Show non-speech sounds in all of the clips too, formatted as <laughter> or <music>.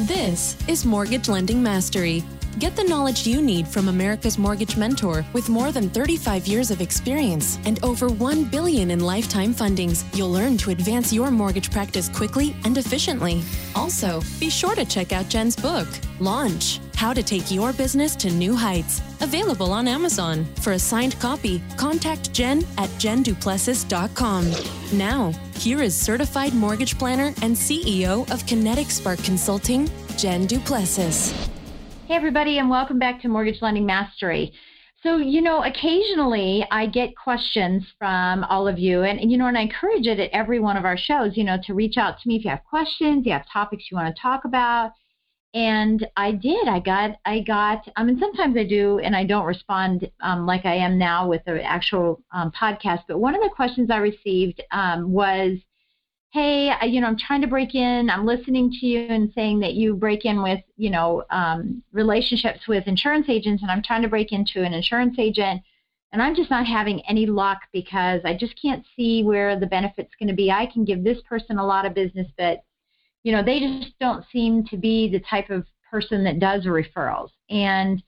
This is Mortgage Lending Mastery. Get the knowledge you need from America's Mortgage Mentor with more than 35 years of experience and over 1 billion in lifetime fundings. You'll learn to advance your mortgage practice quickly and efficiently. Also, be sure to check out Jen's book, Launch: How to Take Your Business to New Heights, available on Amazon. For a signed copy, contact Jen at jenduplessis.com. Now, here is certified mortgage planner and CEO of Kinetic Spark Consulting, Jen Duplessis. Hey, everybody, and welcome back to Mortgage Lending Mastery. So, you know, occasionally I get questions from all of you, and, you know, and I encourage it at every one of our shows, you know, to reach out to me if you have questions, you have topics you want to talk about. And I did. I got, I got, I mean, sometimes I do, and I don't respond um, like I am now with the actual um, podcast. But one of the questions I received um, was, hey, I, you know, I'm trying to break in. I'm listening to you and saying that you break in with, you know, um, relationships with insurance agents, and I'm trying to break into an insurance agent, and I'm just not having any luck because I just can't see where the benefit's going to be. I can give this person a lot of business, but you know, they just don't seem to be the type of person that does referrals. And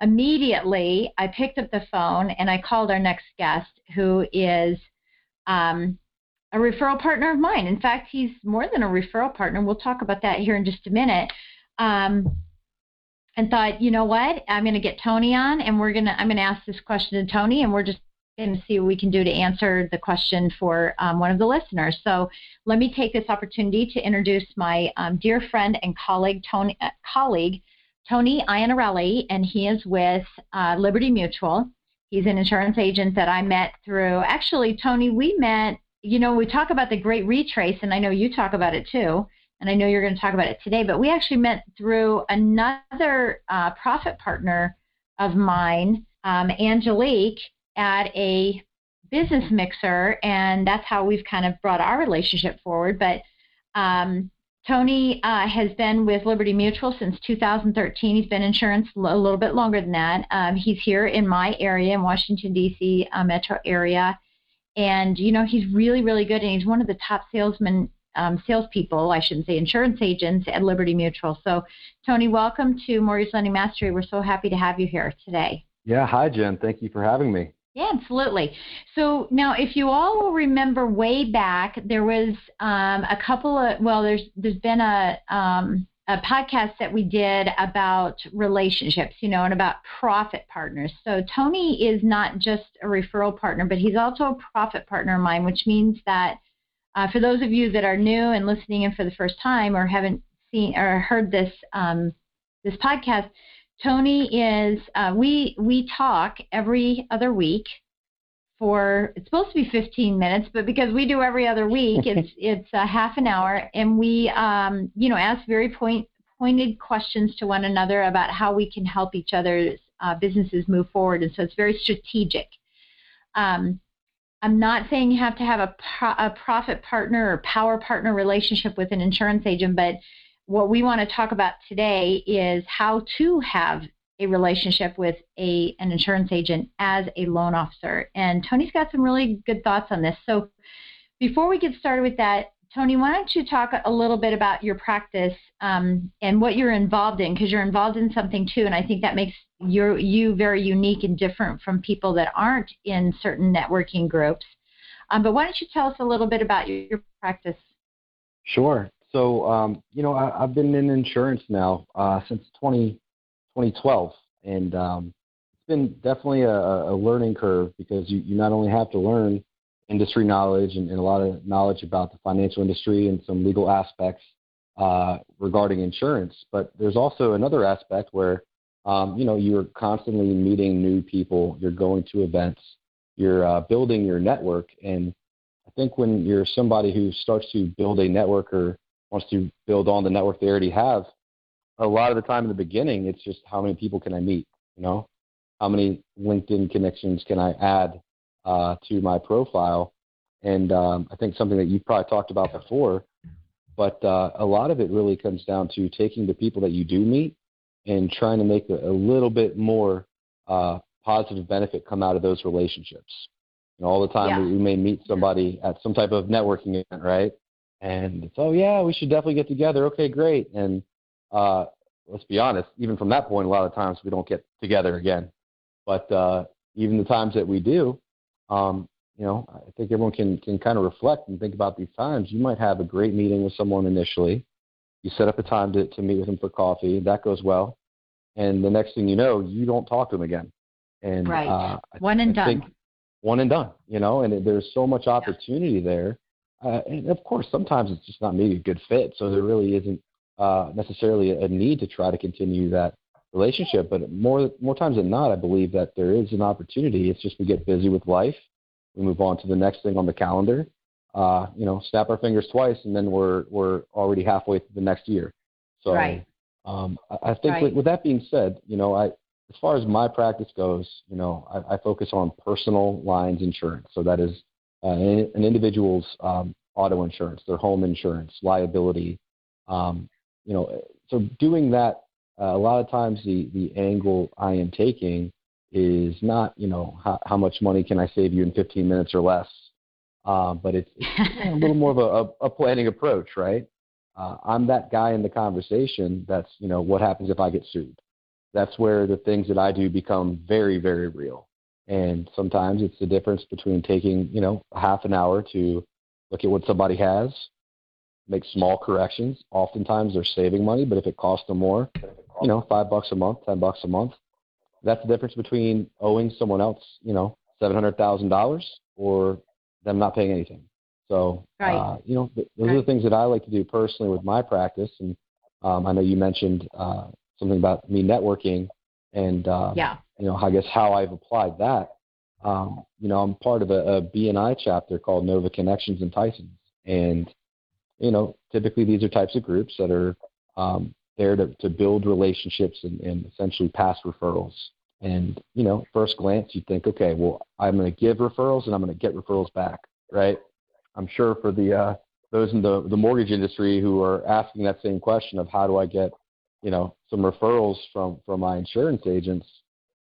immediately I picked up the phone and I called our next guest, who is um, a referral partner of mine. In fact, he's more than a referral partner. We'll talk about that here in just a minute. Um, and thought, you know what? I'm going to get Tony on, and we're going to. I'm going to ask this question to Tony, and we're just going to see what we can do to answer the question for um, one of the listeners. So let me take this opportunity to introduce my um, dear friend and colleague, Tony, uh, colleague, Tony Iannarelli, and he is with uh, Liberty Mutual. He's an insurance agent that I met through. Actually, Tony, we met. You know, we talk about the Great Retrace, and I know you talk about it too. And I know you're going to talk about it today. But we actually met through another uh, profit partner of mine, um, Angelique, at a business mixer, and that's how we've kind of brought our relationship forward. But um, Tony uh, has been with Liberty Mutual since 2013. He's been insurance a little bit longer than that. Um, he's here in my area, in Washington D.C. Uh, metro area, and you know he's really, really good, and he's one of the top salesmen. Um, salespeople, I shouldn't say insurance agents at Liberty Mutual. So, Tony, welcome to Mortgage Lending Mastery. We're so happy to have you here today. Yeah, hi, Jen. Thank you for having me. Yeah, absolutely. So now, if you all will remember way back, there was um, a couple of well, there's there's been a um, a podcast that we did about relationships, you know, and about profit partners. So Tony is not just a referral partner, but he's also a profit partner of mine, which means that uh, for those of you that are new and listening in for the first time or haven't seen or heard this um, this podcast, Tony is uh, we we talk every other week for it's supposed to be 15 minutes, but because we do every other week, <laughs> it's it's a half an hour, and we um, you know ask very point pointed questions to one another about how we can help each other's uh, businesses move forward, and so it's very strategic. Um, I'm not saying you have to have a, pro- a profit partner or power partner relationship with an insurance agent, but what we want to talk about today is how to have a relationship with a an insurance agent as a loan officer. And Tony's got some really good thoughts on this. So before we get started with that, Tony, why don't you talk a little bit about your practice um, and what you're involved in? Because you're involved in something too, and I think that makes you you very unique and different from people that aren't in certain networking groups. Um, but why don't you tell us a little bit about your, your practice? Sure. So, um, you know, I, have been in insurance now uh, since 20, 2012, and um, it's been definitely a, a, learning curve because you, you not only have to learn industry knowledge and, and, a lot of knowledge about the financial industry and some legal aspects uh, regarding insurance, but there's also another aspect where, um, you know, you're constantly meeting new people, you're going to events, you're uh, building your network, and I think when you're somebody who starts to build a network or wants to build on the network they already have, a lot of the time in the beginning, it's just how many people can I meet? You know, how many LinkedIn connections can I add uh, to my profile? And um, I think something that you've probably talked about before, but uh, a lot of it really comes down to taking the people that you do meet and trying to make a, a little bit more uh, positive benefit come out of those relationships. You know, all the time yeah. we, we may meet somebody at some type of networking event, right? and it's oh yeah we should definitely get together okay great and uh, let's be honest, even from that point, a lot of times we don't get together again. But uh, even the times that we do, um, you know, I think everyone can can kind of reflect and think about these times. You might have a great meeting with someone initially. You set up a time to, to meet with them for coffee. That goes well, and the next thing you know, you don't talk to them again. And right, uh, one and done. One and done. You know, and there's so much opportunity yeah. there. Uh, and of course, sometimes it's just not maybe a good fit. So there really isn't uh, necessarily a need to try to continue that relationship. But more more times than not, I believe that there is an opportunity. It's just we get busy with life, we move on to the next thing on the calendar. Uh, you know, snap our fingers twice, and then we're we're already halfway through the next year. So, right. um, I, I think right. with, with that being said, you know, I as far as my practice goes, you know, I, I focus on personal lines insurance. So that is uh, an, an individual's um, auto insurance, their home insurance, liability, um, you know, so doing that, uh, a lot of times the, the angle I am taking is not, you know, how, how much money can I save you in 15 minutes or less, uh, but it's, it's <laughs> a little more of a, a, a planning approach, right? Uh, I'm that guy in the conversation that's, you know, what happens if I get sued? That's where the things that I do become very, very real. And sometimes it's the difference between taking, you know, half an hour to look at what somebody has make small corrections. Oftentimes they're saving money, but if it costs them more, you know, five bucks a month, ten bucks a month, that's the difference between owing someone else, you know, seven hundred thousand dollars or them not paying anything. So, right. uh, you know, th- those right. are the things that I like to do personally with my practice. And um, I know you mentioned uh, something about me networking, and uh, yeah, you know, I guess how I've applied that. Um, you know, I'm part of a, a BNI chapter called Nova Connections and Tysons, and you know, typically these are types of groups that are um, there to, to build relationships and, and essentially pass referrals. And, you know, first glance, you think, okay, well, I'm going to give referrals and I'm going to get referrals back, right? I'm sure for the uh, those in the, the mortgage industry who are asking that same question of how do I get, you know, some referrals from, from my insurance agents,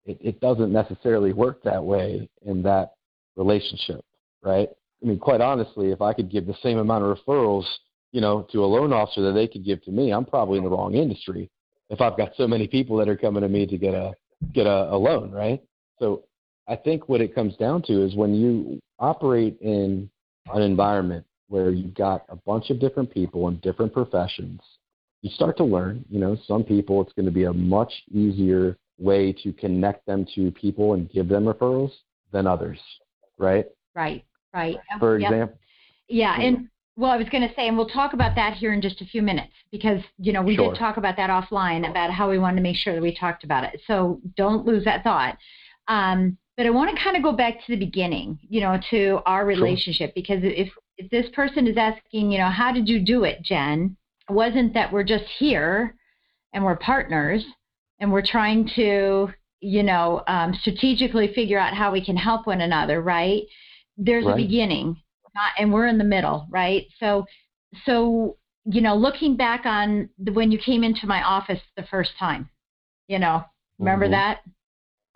it, it doesn't necessarily work that way in that relationship, right? I mean, quite honestly, if I could give the same amount of referrals, you know, to a loan officer that they could give to me, I'm probably in the wrong industry. If I've got so many people that are coming to me to get a get a, a loan, right? So I think what it comes down to is when you operate in an environment where you've got a bunch of different people in different professions, you start to learn. You know, some people it's going to be a much easier way to connect them to people and give them referrals than others, right? Right. Right. For yep. example. Yeah, and well, I was going to say, and we'll talk about that here in just a few minutes because you know we sure. did talk about that offline about how we wanted to make sure that we talked about it. So don't lose that thought. Um, but I want to kind of go back to the beginning, you know, to our relationship sure. because if if this person is asking, you know, how did you do it, Jen? It wasn't that we're just here and we're partners and we're trying to, you know, um, strategically figure out how we can help one another, right? There's right. a beginning not, and we're in the middle right so so you know looking back on the, when you came into my office the first time you know remember mm-hmm. that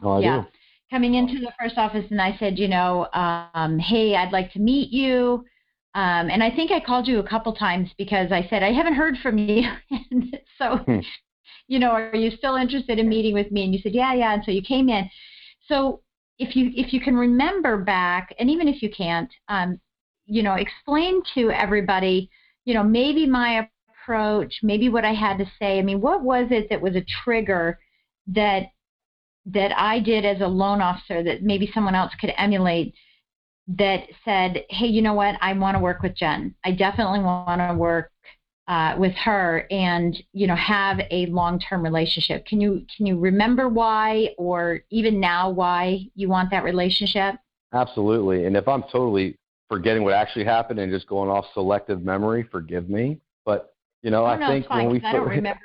oh, I yeah do. coming into the first office and i said you know um, hey i'd like to meet you um, and i think i called you a couple times because i said i haven't heard from you <laughs> and so hmm. you know are you still interested in meeting with me and you said yeah yeah and so you came in so if you if you can remember back, and even if you can't, um, you know, explain to everybody, you know, maybe my approach, maybe what I had to say. I mean, what was it that was a trigger that that I did as a loan officer that maybe someone else could emulate that said, hey, you know what, I want to work with Jen. I definitely want to work uh, with her and you know have a long-term relationship. Can you can you remember why, or even now why you want that relationship? Absolutely. And if I'm totally forgetting what actually happened and just going off selective memory, forgive me. But you know, I no, think fine, when we I don't <laughs> remember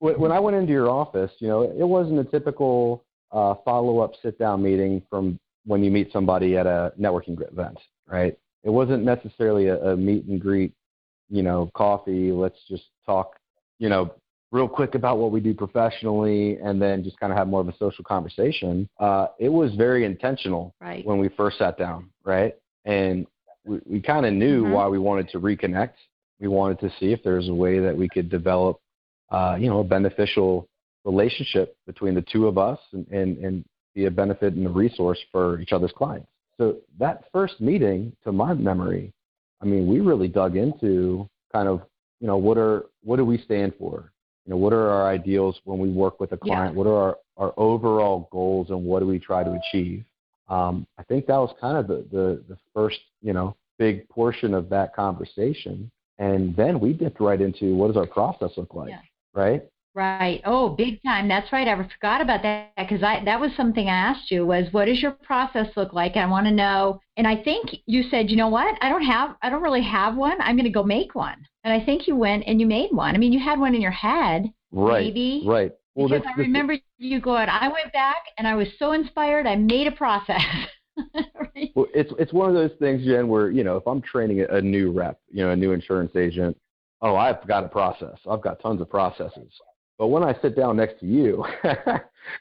when I went into your office, you know, it wasn't a typical uh, follow-up sit-down meeting from when you meet somebody at a networking event, right? It wasn't necessarily a, a meet and greet you know, coffee. Let's just talk, you know, real quick about what we do professionally and then just kind of have more of a social conversation. Uh, it was very intentional right. when we first sat down, right? And we, we kind of knew mm-hmm. why we wanted to reconnect. We wanted to see if there's a way that we could develop uh, you know, a beneficial relationship between the two of us and, and, and be a benefit and a resource for each other's clients. So that first meeting, to my memory, I mean, we really dug into kind of, you know, what are what do we stand for? You know, what are our ideals when we work with a client? Yeah. What are our, our overall goals and what do we try to achieve? Um, I think that was kind of the, the, the first, you know, big portion of that conversation. And then we dipped right into what does our process look like, yeah. right? Right. Oh, big time. That's right. I forgot about that because I that was something I asked you was what does your process look like? I want to know. And I think you said, you know what? I don't have I don't really have one. I'm going to go make one. And I think you went and you made one. I mean, you had one in your head, right? Maybe. Right. Well, because I remember you going. I went back and I was so inspired. I made a process. right? <laughs> Well, it's it's one of those things, Jen, where you know if I'm training a new rep, you know, a new insurance agent, oh, I've got a process. I've got tons of processes. But when I sit down next to you, <laughs>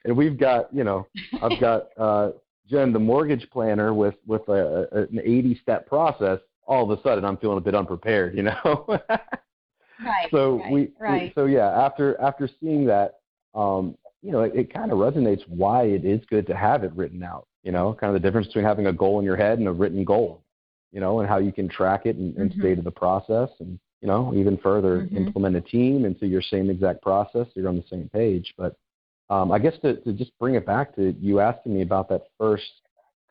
and we've got, you know, I've <laughs> got uh, Jen, the mortgage planner, with with a, a, an 80 step process. All of a sudden, I'm feeling a bit unprepared, you know. <laughs> right. So right, we, right. we, so yeah, after after seeing that, um, you know, it, it kind of resonates why it is good to have it written out. You know, kind of the difference between having a goal in your head and a written goal. You know, and how you can track it and, and mm-hmm. stay to the process and you know, even further, mm-hmm. implement a team into your same exact process. You're on the same page. But um, I guess to, to just bring it back to you asking me about that first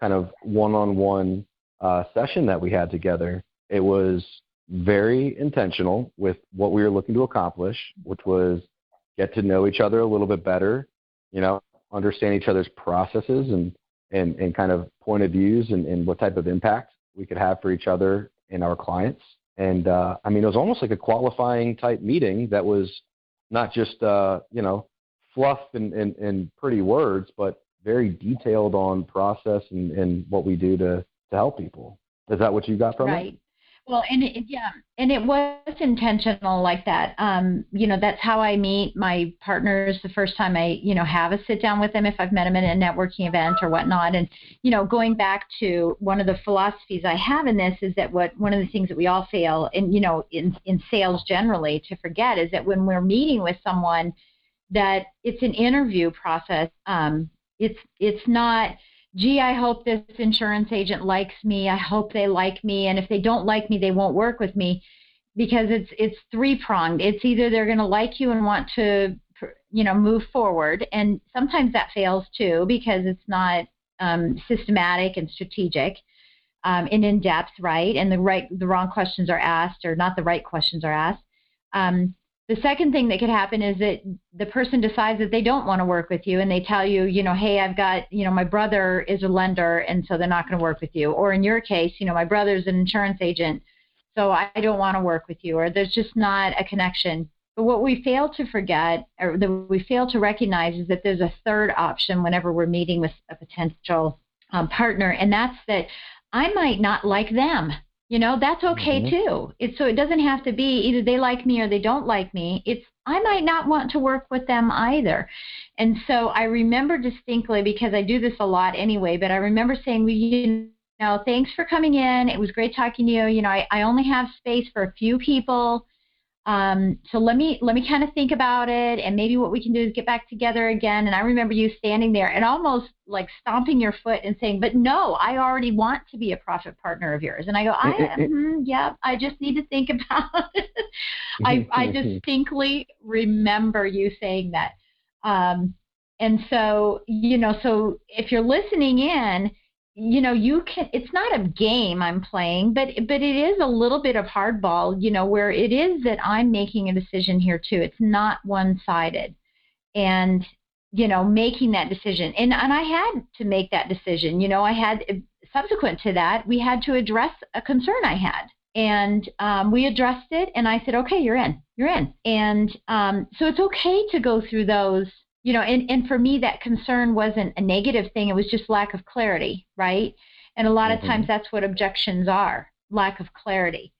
kind of one-on-one uh, session that we had together, it was very intentional with what we were looking to accomplish, which was get to know each other a little bit better, you know, understand each other's processes and and, and kind of point of views and, and what type of impact we could have for each other and our clients. And uh, I mean, it was almost like a qualifying type meeting that was not just uh, you know fluff and, and, and pretty words, but very detailed on process and, and what we do to to help people. Is that what you got from right. it? Right. Well, and it, yeah, and it was intentional like that. Um, you know, that's how I meet my partners the first time I, you know, have a sit down with them if I've met them at a networking event or whatnot. And you know, going back to one of the philosophies I have in this is that what one of the things that we all fail, and you know, in in sales generally, to forget is that when we're meeting with someone, that it's an interview process. Um, it's it's not gee, I hope this insurance agent likes me. I hope they like me. And if they don't like me, they won't work with me because it's it's three pronged. It's either they're going to like you and want to you know move forward, and sometimes that fails too because it's not um, systematic and strategic um, and in depth, right? And the right the wrong questions are asked, or not the right questions are asked. Um, the second thing that could happen is that the person decides that they don't want to work with you and they tell you, you know, hey, I've got, you know, my brother is a lender and so they're not going to work with you. Or in your case, you know, my brother's an insurance agent, so I don't want to work with you. Or there's just not a connection. But what we fail to forget, or that we fail to recognize, is that there's a third option whenever we're meeting with a potential um, partner, and that's that I might not like them you know, that's okay mm-hmm. too. It's so it doesn't have to be either they like me or they don't like me. It's I might not want to work with them either. And so I remember distinctly because I do this a lot anyway, but I remember saying, well, you know, thanks for coming in. It was great talking to you. You know, I, I only have space for a few people. Um, so let me let me kind of think about it, and maybe what we can do is get back together again. And I remember you standing there and almost like stomping your foot and saying, "But no, I already want to be a profit partner of yours." And I go, "I, mm, yeah, I just need to think <laughs> about it." I I distinctly remember you saying that. Um, and so you know, so if you're listening in you know you can it's not a game i'm playing but but it is a little bit of hardball you know where it is that i'm making a decision here too. It's not one sided and you know making that decision. And and i had to make that decision you know i had subsequent to that we had to address a concern i had. And um, we addressed it and i said okay you're in you're in. And um, so it's okay to go through those you know, and, and for me, that concern wasn't a negative thing. It was just lack of clarity, right? And a lot mm-hmm. of times that's what objections are lack of clarity.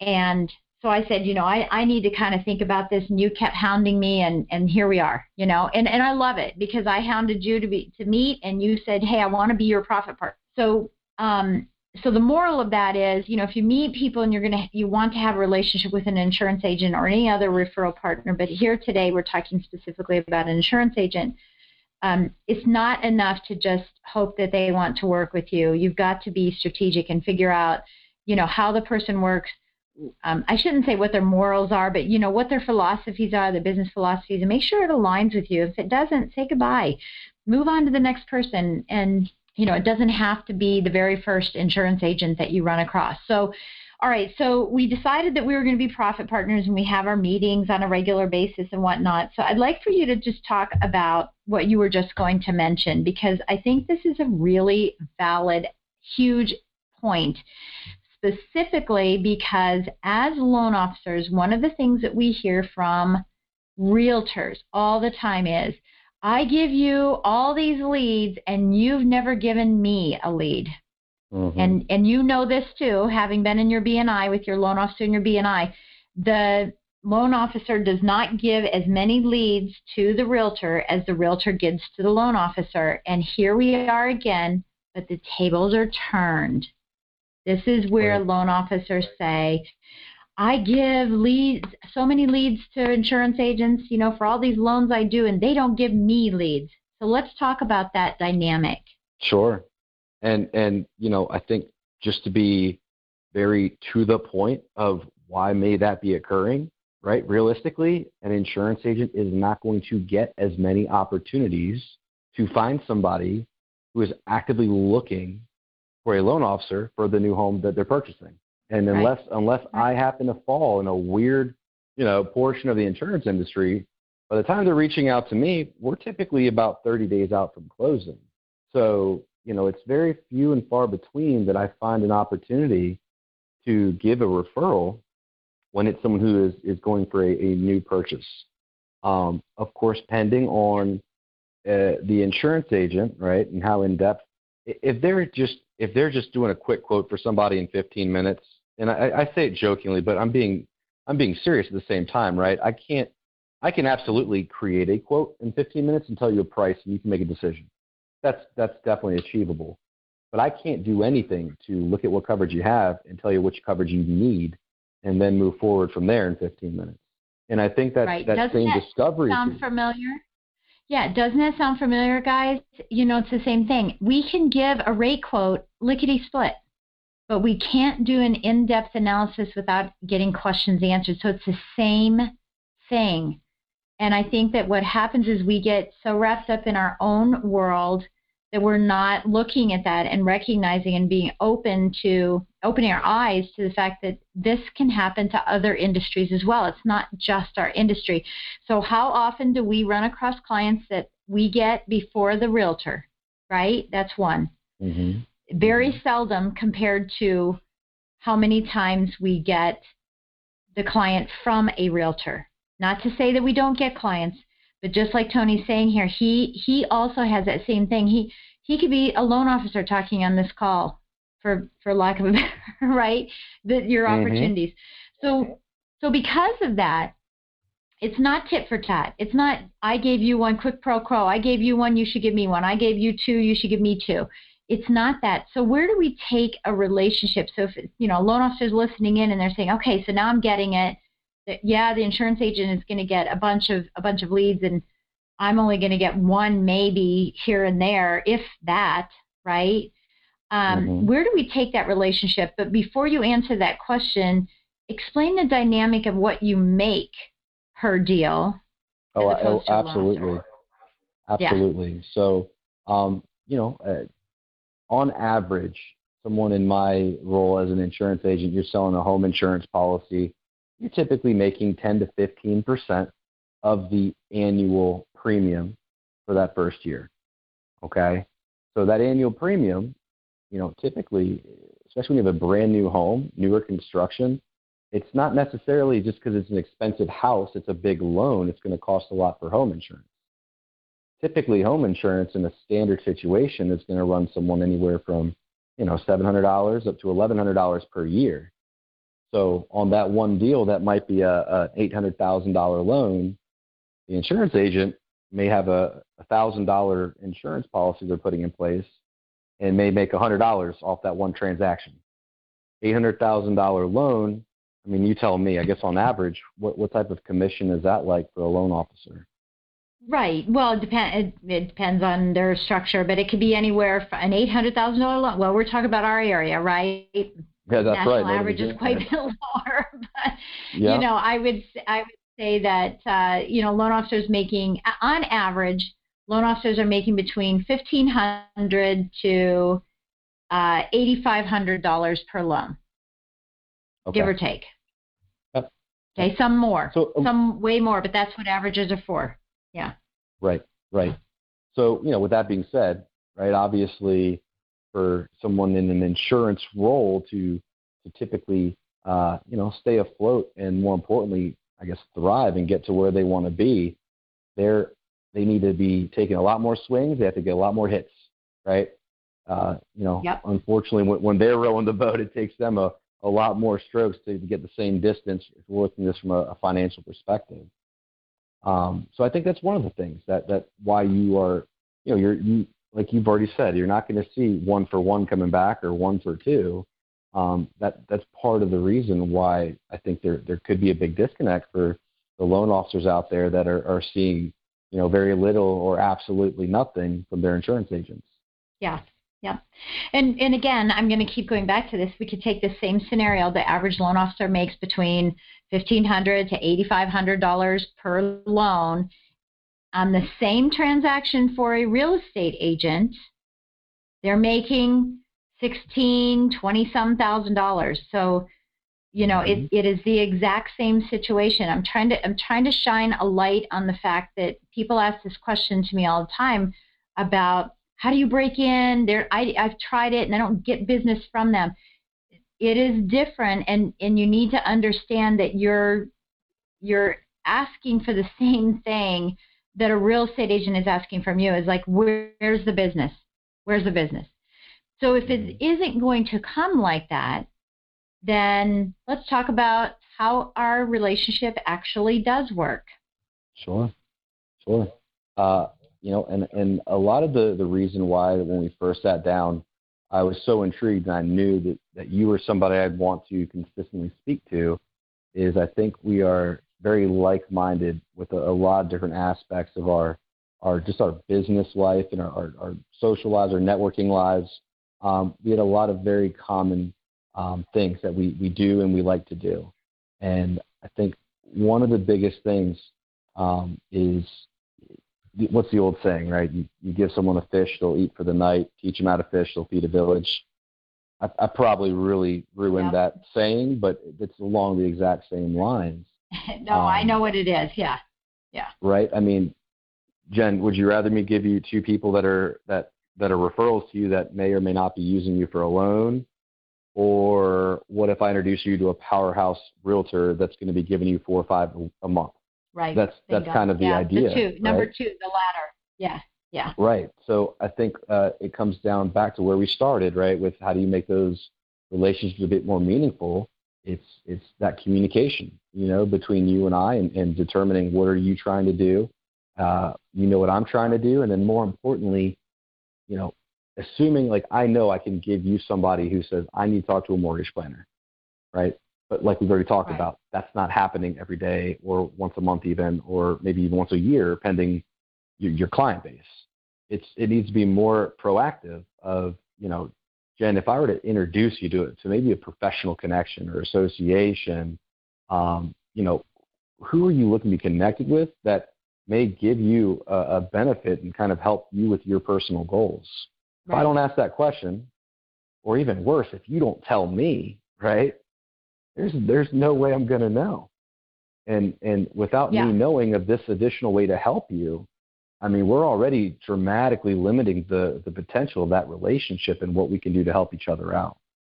And so I said, you know, I, I need to kind of think about this. And you kept hounding me, and, and here we are, you know, and, and I love it because I hounded you to be to meet, and you said, hey, I want to be your profit partner. So um, so the moral of that is, you know, if you meet people and you're to, you want to have a relationship with an insurance agent or any other referral partner, but here today we're talking specifically about an insurance agent. Um, it's not enough to just hope that they want to work with you. You've got to be strategic and figure out, you know, how the person works. Um, I shouldn't say what their morals are, but you know what their philosophies are, their business philosophies, and make sure it aligns with you. If it doesn't, say goodbye. Move on to the next person, and you know, it doesn't have to be the very first insurance agent that you run across. So, all right, so we decided that we were going to be profit partners and we have our meetings on a regular basis and whatnot. So I'd like for you to just talk about what you were just going to mention because I think this is a really valid, huge point. Specifically, because as loan officers, one of the things that we hear from realtors all the time is I give you all these leads and you've never given me a lead. Mm-hmm. And and you know this too, having been in your BNI with your loan officer in your BNI, the loan officer does not give as many leads to the realtor as the realtor gives to the loan officer. And here we are again, but the tables are turned. This is where right. loan officers say, I give leads, so many leads to insurance agents, you know, for all these loans I do, and they don't give me leads. So let's talk about that dynamic. Sure. And, and, you know, I think just to be very to the point of why may that be occurring, right? Realistically, an insurance agent is not going to get as many opportunities to find somebody who is actively looking for a loan officer for the new home that they're purchasing. And unless right. unless. I happen to fall in a weird, you know, portion of the insurance industry, by the time they're reaching out to me, we're typically about 30 days out from closing. So, you know, it's very few and far between that I find an opportunity to give a referral when it's someone who is, is going for a, a new purchase. Um, of course, pending on uh, the insurance agent, right, and how in depth. If they're just if they're just doing a quick quote for somebody in 15 minutes, and I, I say it jokingly, but I'm being I'm being serious at the same time, right? I can't I can absolutely create a quote in 15 minutes and tell you a price, and you can make a decision. That's that's definitely achievable. But I can't do anything to look at what coverage you have and tell you which coverage you need, and then move forward from there in 15 minutes. And I think that right. that doesn't same that discovery. Sound familiar? Yeah, doesn't that sound familiar, guys? You know, it's the same thing. We can give a rate quote lickety split, but we can't do an in depth analysis without getting questions answered. So it's the same thing. And I think that what happens is we get so wrapped up in our own world that we're not looking at that and recognizing and being open to opening our eyes to the fact that this can happen to other industries as well. It's not just our industry. So, how often do we run across clients that we get before the realtor, right? That's one. Mm-hmm. Very mm-hmm. seldom compared to how many times we get the client from a realtor. Not to say that we don't get clients, but just like Tony's saying here, he he also has that same thing. He he could be a loan officer talking on this call, for for lack of a <laughs> better right, that your mm-hmm. opportunities. So so because of that, it's not tit for tat. It's not I gave you one quid pro quo. I gave you one, you should give me one. I gave you two, you should give me two. It's not that. So where do we take a relationship? So if you know, a loan officer's listening in and they're saying, okay, so now I'm getting it That, yeah, the insurance agent is going to get a bunch of a bunch of leads, and I'm only going to get one maybe here and there, if that, right? Um, mm-hmm. Where do we take that relationship? But before you answer that question, explain the dynamic of what you make her deal. Oh, oh absolutely, absolutely. Yeah. So, um, you know, uh, on average, someone in my role as an insurance agent, you're selling a home insurance policy you're typically making 10 to 15 percent of the annual premium for that first year. Okay, so that annual premium, you know, typically, especially when you have a brand new home, newer construction, it's not necessarily just because it's an expensive house, it's a big loan, it's going to cost a lot for home insurance. Typically, home insurance in a standard situation is going to run someone anywhere from, you know, $700 up to $1,100 per year. So on that one deal, that might be a, a $800,000 loan. The insurance agent may have a $1,000 insurance policy they're putting in place, and may make $100 off that one transaction. $800,000 loan, I mean, you tell me, I guess on average, what, what type of commission is that like for a loan officer? Right. Well, it, depend, it, it depends on their structure, but it could be anywhere from an $800,000 loan. Well, we're talking about our area, right? Yeah, that's National right. average is quite a bit lower. <laughs> But, Yeah. you know, I would, I would say that, uh, you know, loan officers making, on average, loan officers are making between 1,500 to uh, $8,500 per loan, okay. give or take. Yep. Okay, some more, So, um, some way more, but that's what averages are for. Right, right. So, you know, with that being said, right, obviously for someone in an insurance role to to typically uh, you know, stay afloat and more importantly, I guess thrive and get to where they want to be, they're they need to be taking a lot more swings, they have to get a lot more hits, right? Uh, you know, Yep. unfortunately when, when they're rowing the boat it takes them a, a lot more strokes to, to get the same distance if we're looking at this from a, a financial perspective. Um, so I think that's one of the things that that why you are, you know, you're you like you've already said, you're not going to see one for one coming back or one for two. Um, that that's part of the reason why I think there there could be a big disconnect for the loan officers out there that are, are seeing, you know, very little or absolutely nothing from their insurance agents. Yeah, yeah. And and again, I'm going to keep going back to this. We could take the same scenario. The average loan officer makes between fifteen hundred to eighty five hundred dollars per loan. On the same transaction for a real estate agent, they're making sixteen, twenty some thousand dollars. So, you know, it, mm-hmm. it is the exact same situation. I'm trying to I'm trying to shine a light on the fact that people ask this question to me all the time about how do you break in? There, I, I've tried it and I don't get business from them. It is different, and and you need to understand that you're you're asking for the same thing that a real estate agent is asking from you. Is like, where's the business? Where's the business? So if it isn't going to come like that, then let's talk about how our relationship actually does work. Sure, sure. Uh, you know, and and a lot of the the reason why when we first sat down, I was so intrigued, and I knew that that you were somebody I'd want to consistently speak to, is I think we are very like-minded with a, a lot of different aspects of our our just our business life and our our, our social lives, our networking lives. Um, we had a lot of very common um, things that we we do and we like to do, and I think one of the biggest things um, is what's the old saying, right? You, you give someone a fish, they'll eat for the night. Teach them how to fish, they'll feed a village. I, I probably really ruined Yeah. that saying, but it's along the exact same lines, <laughs> no, I Um, know what it is. Yeah. Yeah. Right? I mean, Jen, would you rather me give you two people that are that that are referrals to you that may or may not be using you for a loan, or what if I introduce you to a powerhouse realtor that's going to be giving you four or five a month? Right. That's that's kind of the yeah, idea. The two, number two, the latter. Yeah, yeah, Right. So I think uh, it comes down back to where we started, right? With how do you make those relationships a bit more meaningful? It's it's that communication, you know, between you and I, and, and determining what are you trying to do. Uh, you know what I'm trying to do, and then more importantly, you know, assuming like I know I can give you somebody who says I need to talk to a mortgage planner, right? But like we've already talked Right. about, that's not happening every day or once a month even, or maybe even once a year, pending your, your client base. It's it needs to be more proactive. Of you know, Jen, if I were to introduce you to it, to maybe a professional connection or association, um, you know, who are you looking to be connected with that may give you a, a benefit and kind of help you with your personal goals? If I don't ask that question, or even worse, if you don't tell me, right? There's there's no way I'm gonna know. And and without Yeah. me knowing of this additional way to help you, I mean, we're already dramatically limiting the the potential of that relationship and what we can do to help each other out.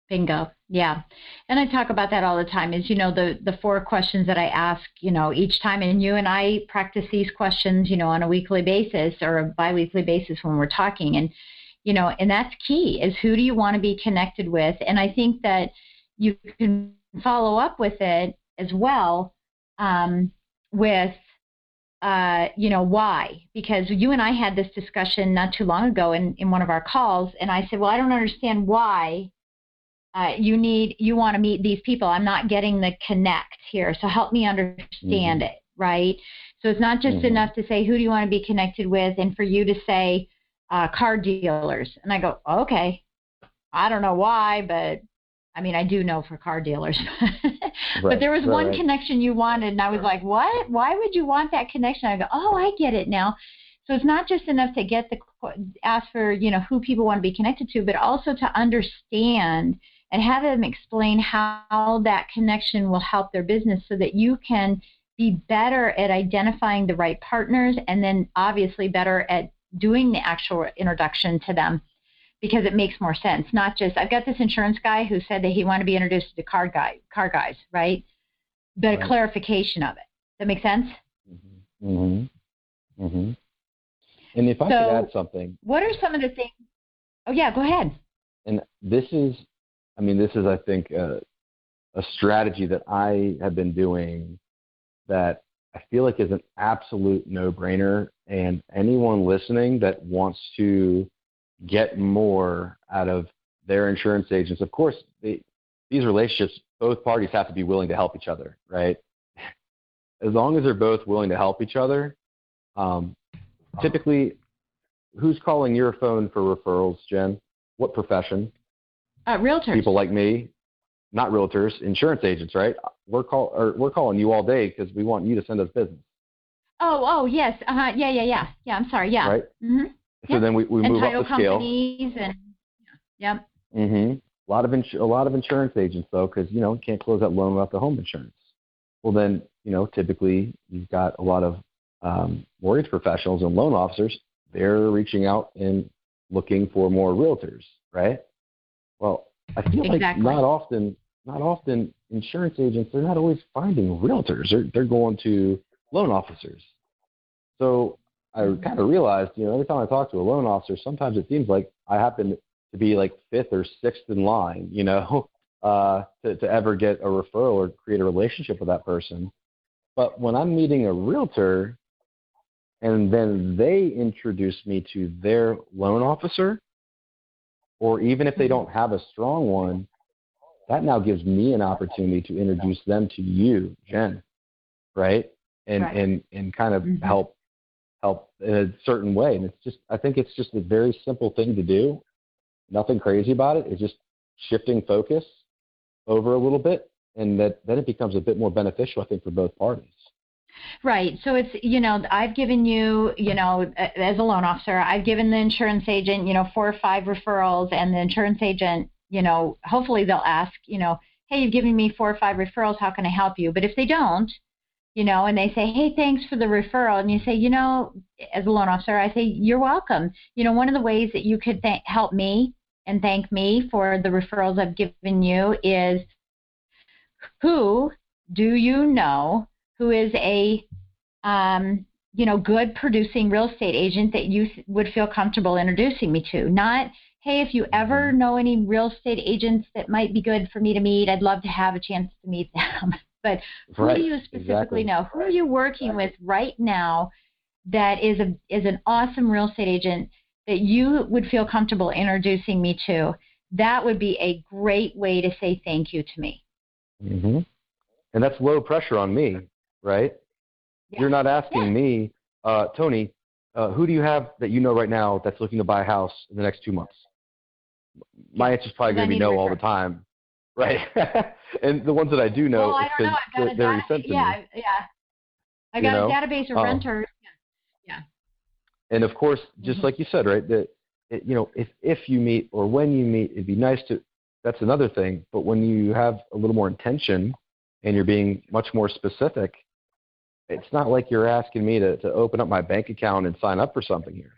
bingo. Yeah, and I talk about that all the time. Is you know the the four questions that I ask, you know, each time, and you and I practice these questions, you know, on a weekly basis or a biweekly basis when we're talking, and you know, and that's key. Is who do you want to be connected with? And I think that you can follow up with it as well um, with uh, you know, why? Because you and I had this discussion not too long ago in, in one of our calls, and I said, well, I don't understand why uh, you need you want to meet these people. I'm not getting the connect here, so help me understand mm-hmm. it, right? So it's not just mm-hmm. enough to say who do you want to be connected with, and for you to say uh, car dealers, and I go, okay, I don't know why, but I mean, I do know for car dealers. <laughs> right, but there was right, one right. connection you wanted, and I was like, what? Why would you want that connection? I go, oh, I get it now. So it's not just enough to get the ask for you know who people want to be connected to, but also to understand and have them explain how that connection will help their business, so that you can be better at identifying the right partners, and then obviously better at doing the actual introduction to them because it makes more sense. Not just I've got this insurance guy who said that he wanted to be introduced to the car guy car guys, right? But right. a clarification of it. That makes sense? Mm-hmm. Mm-hmm. mm-hmm. And if I so, could add something, what are some of the things? Oh yeah, go ahead. And this is, I mean, this is I think a, a strategy that I have been doing that I feel like is an absolute no-brainer. And anyone listening that wants to get more out of their insurance agents. Of course, they, these relationships, both parties have to be willing to help each other, right? As long as they're both willing to help each other, um, typically, who's calling your phone for referrals, Jen? What profession? Uh, realtors. People like me, not realtors, insurance agents, right? We're call or we're calling you all day because we want you to send us business. Oh, oh, yes, uh huh, yeah, yeah, yeah, yeah. I'm sorry, yeah. Right. Mm-hmm. So then we, we move up the scale. And, yeah. Mhm. A lot of a lot of insurance agents though, because you know can't close that loan without the home insurance. Well, then you know typically you've got a lot of um, mortgage professionals and loan officers. They're reaching out and looking for more realtors, right? Well, I feel exactly. like not often, not often insurance agents. They're not always finding realtors. They're they're going to loan officers. So I kind of realized, you know, every time I talk to a loan officer, sometimes it seems like I happen to be like fifth or sixth in line, you know, <laughs> uh, to, to ever get a referral or create a relationship with that person. But when I'm meeting a realtor and then they introduce me to their loan officer, or even if they don't have a strong one, that now gives me an opportunity to introduce them to you, Jen, right? And right. and and kind of mm-hmm. help help in a certain way. And it's just, I think it's just a very simple thing to do. Nothing crazy about it. It's just shifting focus over a little bit, and that then it becomes a bit more beneficial, I think, for both parties. Right. So it's, you know, I've given you, you know, as a loan officer, I've given the insurance agent, you know, four or five referrals, and the insurance agent, you know, hopefully they'll ask, you know, hey, you've given me four or five referrals. How can I help you? But if they don't, you know, and they say, hey, thanks for the referral. And you say, you know, as a loan officer, I say, you're welcome. You know, one of the ways that you could th- help me and thank me for the referrals I've given you is who do you know who is a, um, you know, good producing real estate agent that you would feel comfortable introducing me to? Not, hey, if you ever mm-hmm. know any real estate agents that might be good for me to meet, I'd love to have a chance to meet them. <laughs> But who right. do you specifically exactly. know? Who are you working with right now that is a is an awesome real estate agent that you would feel comfortable introducing me to? That would be a great way to say thank you to me. Mm-hmm. And that's low pressure on me, right? Yeah. You're not asking yeah. me, uh, Tony, uh, who do you have that you know right now that's looking to buy a house in the next two months? My answer is probably going to be no all the time. Right. <laughs> and the ones that I do know, well, I don't know. I've got a they're data, yeah, yeah. I got you know? a database of um, renters. Yeah. And of course, just mm-hmm. like you said, right, that it, you know, if if you meet or when you meet, it'd be nice to. That's another thing. But when you have a little more intention and you're being much more specific, it's not like you're asking me to, to open up my bank account and sign up for something here.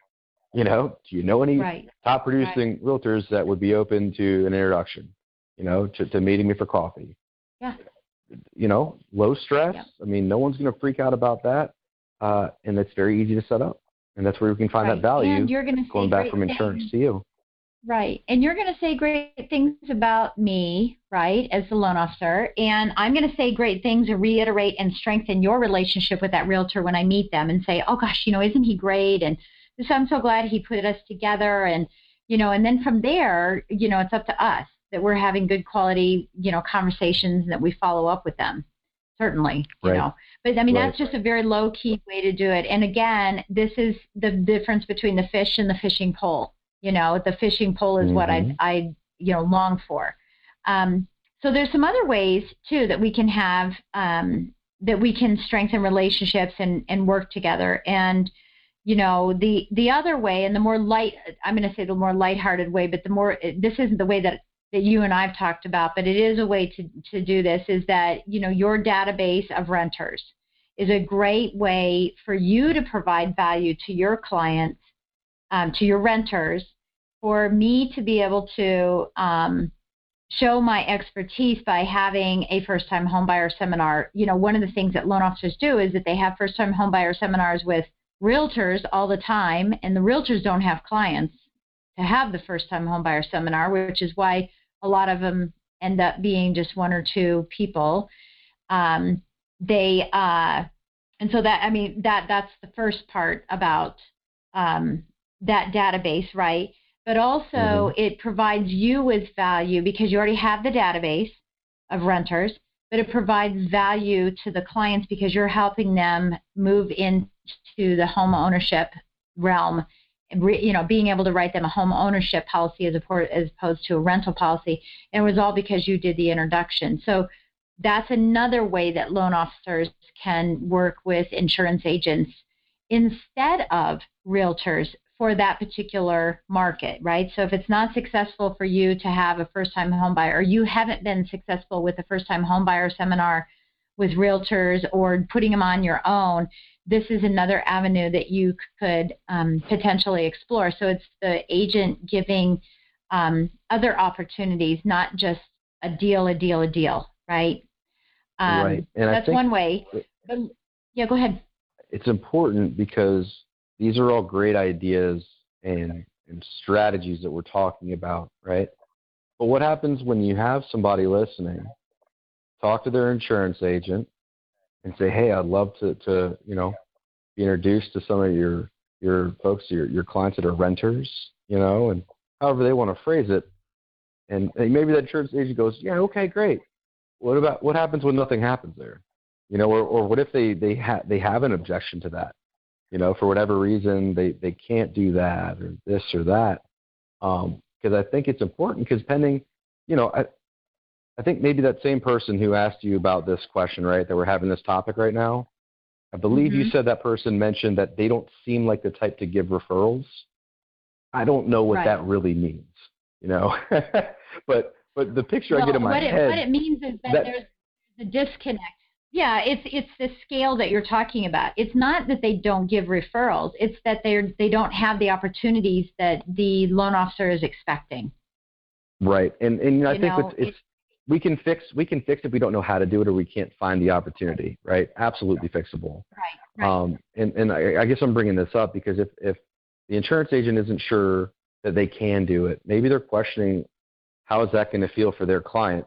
You know, do you know any right. top producing right. realtors that would be open to an introduction? You know, to, to meeting me for coffee. Yeah. You know, low stress. Yeah. I mean, no one's going to freak out about that. Uh, and it's very easy to set up. And that's where we can find right. that value and you're gonna going back from insurance things. to you. Right. And you're going to say great things about me, right, as the loan officer. And I'm going to say great things and reiterate and strengthen your relationship with that realtor when I meet them and say, oh gosh, you know, isn't he great? And so I'm so glad he put us together. And, you know, and then from there, you know, it's up to us that we're having good quality, you know, conversations and that we follow up with them. Certainly, you right. know. But I mean, right. that's just a very low key way to do it. And again, this is the difference between the fish and the fishing pole you know, the fishing pole is mm-hmm. what I, mm-hmm. I, you know, long for. Um, so there's some other ways too that we can have um, that we can strengthen relationships and, and work together. And you know, the the other way and the more light, I'm going to say the more lighthearted way, but the more this isn't the way that that you and I've talked about, but it is a way to to do this. Is that you know your database of renters is a great way for you to provide value to your clients um, to your renters for me to be able to um, show my expertise by having a first time homebuyer seminar. You know, one of the things that loan officers do is that they have first time homebuyer seminars with realtors all the time, and the realtors don't have clients to have the first time homebuyer seminar, which is why a lot of them end up being just one or two people. Um, they uh, and so that I mean that that's the first part about um, that database, right? But also mm-hmm. it provides you with value because you already have the database of renters, but it provides value to the clients because you're helping them move into the home ownership realm. You know, being able to write them a home ownership policy as opposed to a rental policy, and it was all because you did the introduction. So that's another way that loan officers can work with insurance agents instead of realtors for that particular market, right? So if it's not successful for you to have a first time home buyer, or you haven't been successful with a first time home buyer seminar with realtors or putting them on your own, this is another avenue that you could um, potentially explore. So it's the agent giving um, other opportunities, not just a deal, a deal, a deal, right? Um, right. And that's one way. But, yeah, go ahead. It's important because these are all great ideas and, and strategies that we're talking about, right? But what happens when you have somebody listening, talk to their insurance agent, and say, "Hey, I'd love to, to you know, be introduced to some of your your folks, your your clients that are renters, you know, and however they want to phrase it." And, and maybe that insurance agent goes, "Yeah, okay, great. What about what happens when nothing happens there? You know, or or what if they they ha- they have an objection to that? you know, for whatever reason they, they can't do that or this or that. Um, because I think it's important because pending, you know, I, I think maybe that same person who asked you about this question, right, that we're having this topic right now, I believe mm-hmm. you said that person mentioned that they don't seem like the type to give referrals. I don't know what right. that really means, you know, <laughs> but but the picture well, I get in my what head. It, what it means is that, that there's a disconnect yeah, it's it's the scale that you're talking about. It's not that they don't give referrals. It's that they they don't have the opportunities that the loan officer is expecting. Right, and and you know, I think know, it's, it's we can fix we can fix if we don't know how to do it or we can't find the opportunity. Right, absolutely fixable. Right. right. Um, and and I, I guess I'm bringing this up because if if the insurance agent isn't sure that they can do it, maybe they're questioning how is that going to feel for their client.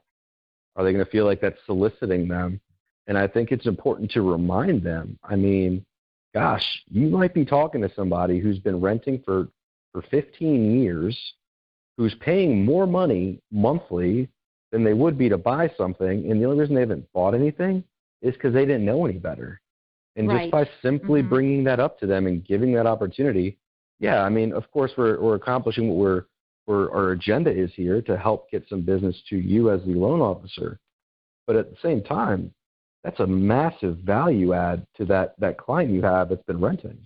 Are they going to feel like that's soliciting them? And I think it's important to remind them. I mean, gosh, you might be talking to somebody who's been renting for, for 15 years, who's paying more money monthly than they would be to buy something. And the only reason they haven't bought anything is because they didn't know any better. And right. just by simply mm-hmm. bringing that up to them and giving that opportunity, yeah, I mean, of course, we're, we're accomplishing what we're, we're, our agenda is here to help get some business to you as the loan officer. But at the same time, that's a massive value add to that that client you have that's been renting.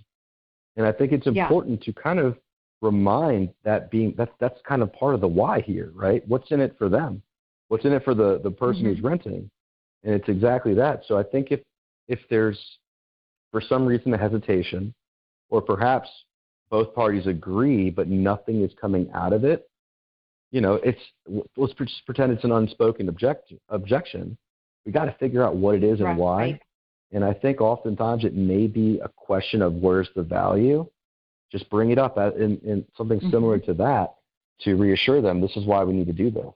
And I think it's important yeah. to kind of remind that being that's that's kind of part of the why here, right? What's in it for them? What's in it for the the person mm-hmm. who's renting? And it's exactly that. So I think if if there's for some reason a hesitation, or perhaps both parties agree but nothing is coming out of it, you know, it's let's pretend it's an unspoken object, objection we got to figure out what it is and right, why. And I think oftentimes it may be a question of where's the value. Just bring it up in, in something mm-hmm. similar to that. to reassure them this is why we need to do this.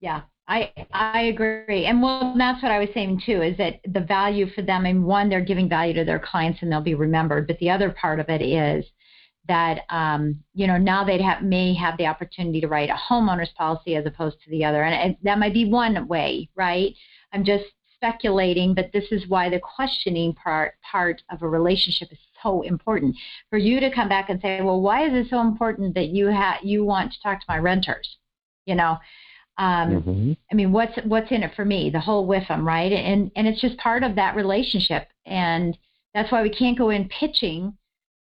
Yeah, I I agree, and well, that's what I was saying too. Is that the value for them? And one, they're giving value to their clients, and they'll be remembered. But the other part of it is that um, you know now they have may have the opportunity to write a homeowner's policy as opposed to the other, and it, that might be one way, right? I'm just speculating, but this is why the questioning part part of a relationship is so important. For you to come back and say, well, why is it so important that you have you want to talk to my renters? You know, um, mm-hmm. I mean, what's what's in it for me? The whole with them, right? And and it's just part of that relationship, and that's why we can't go in pitching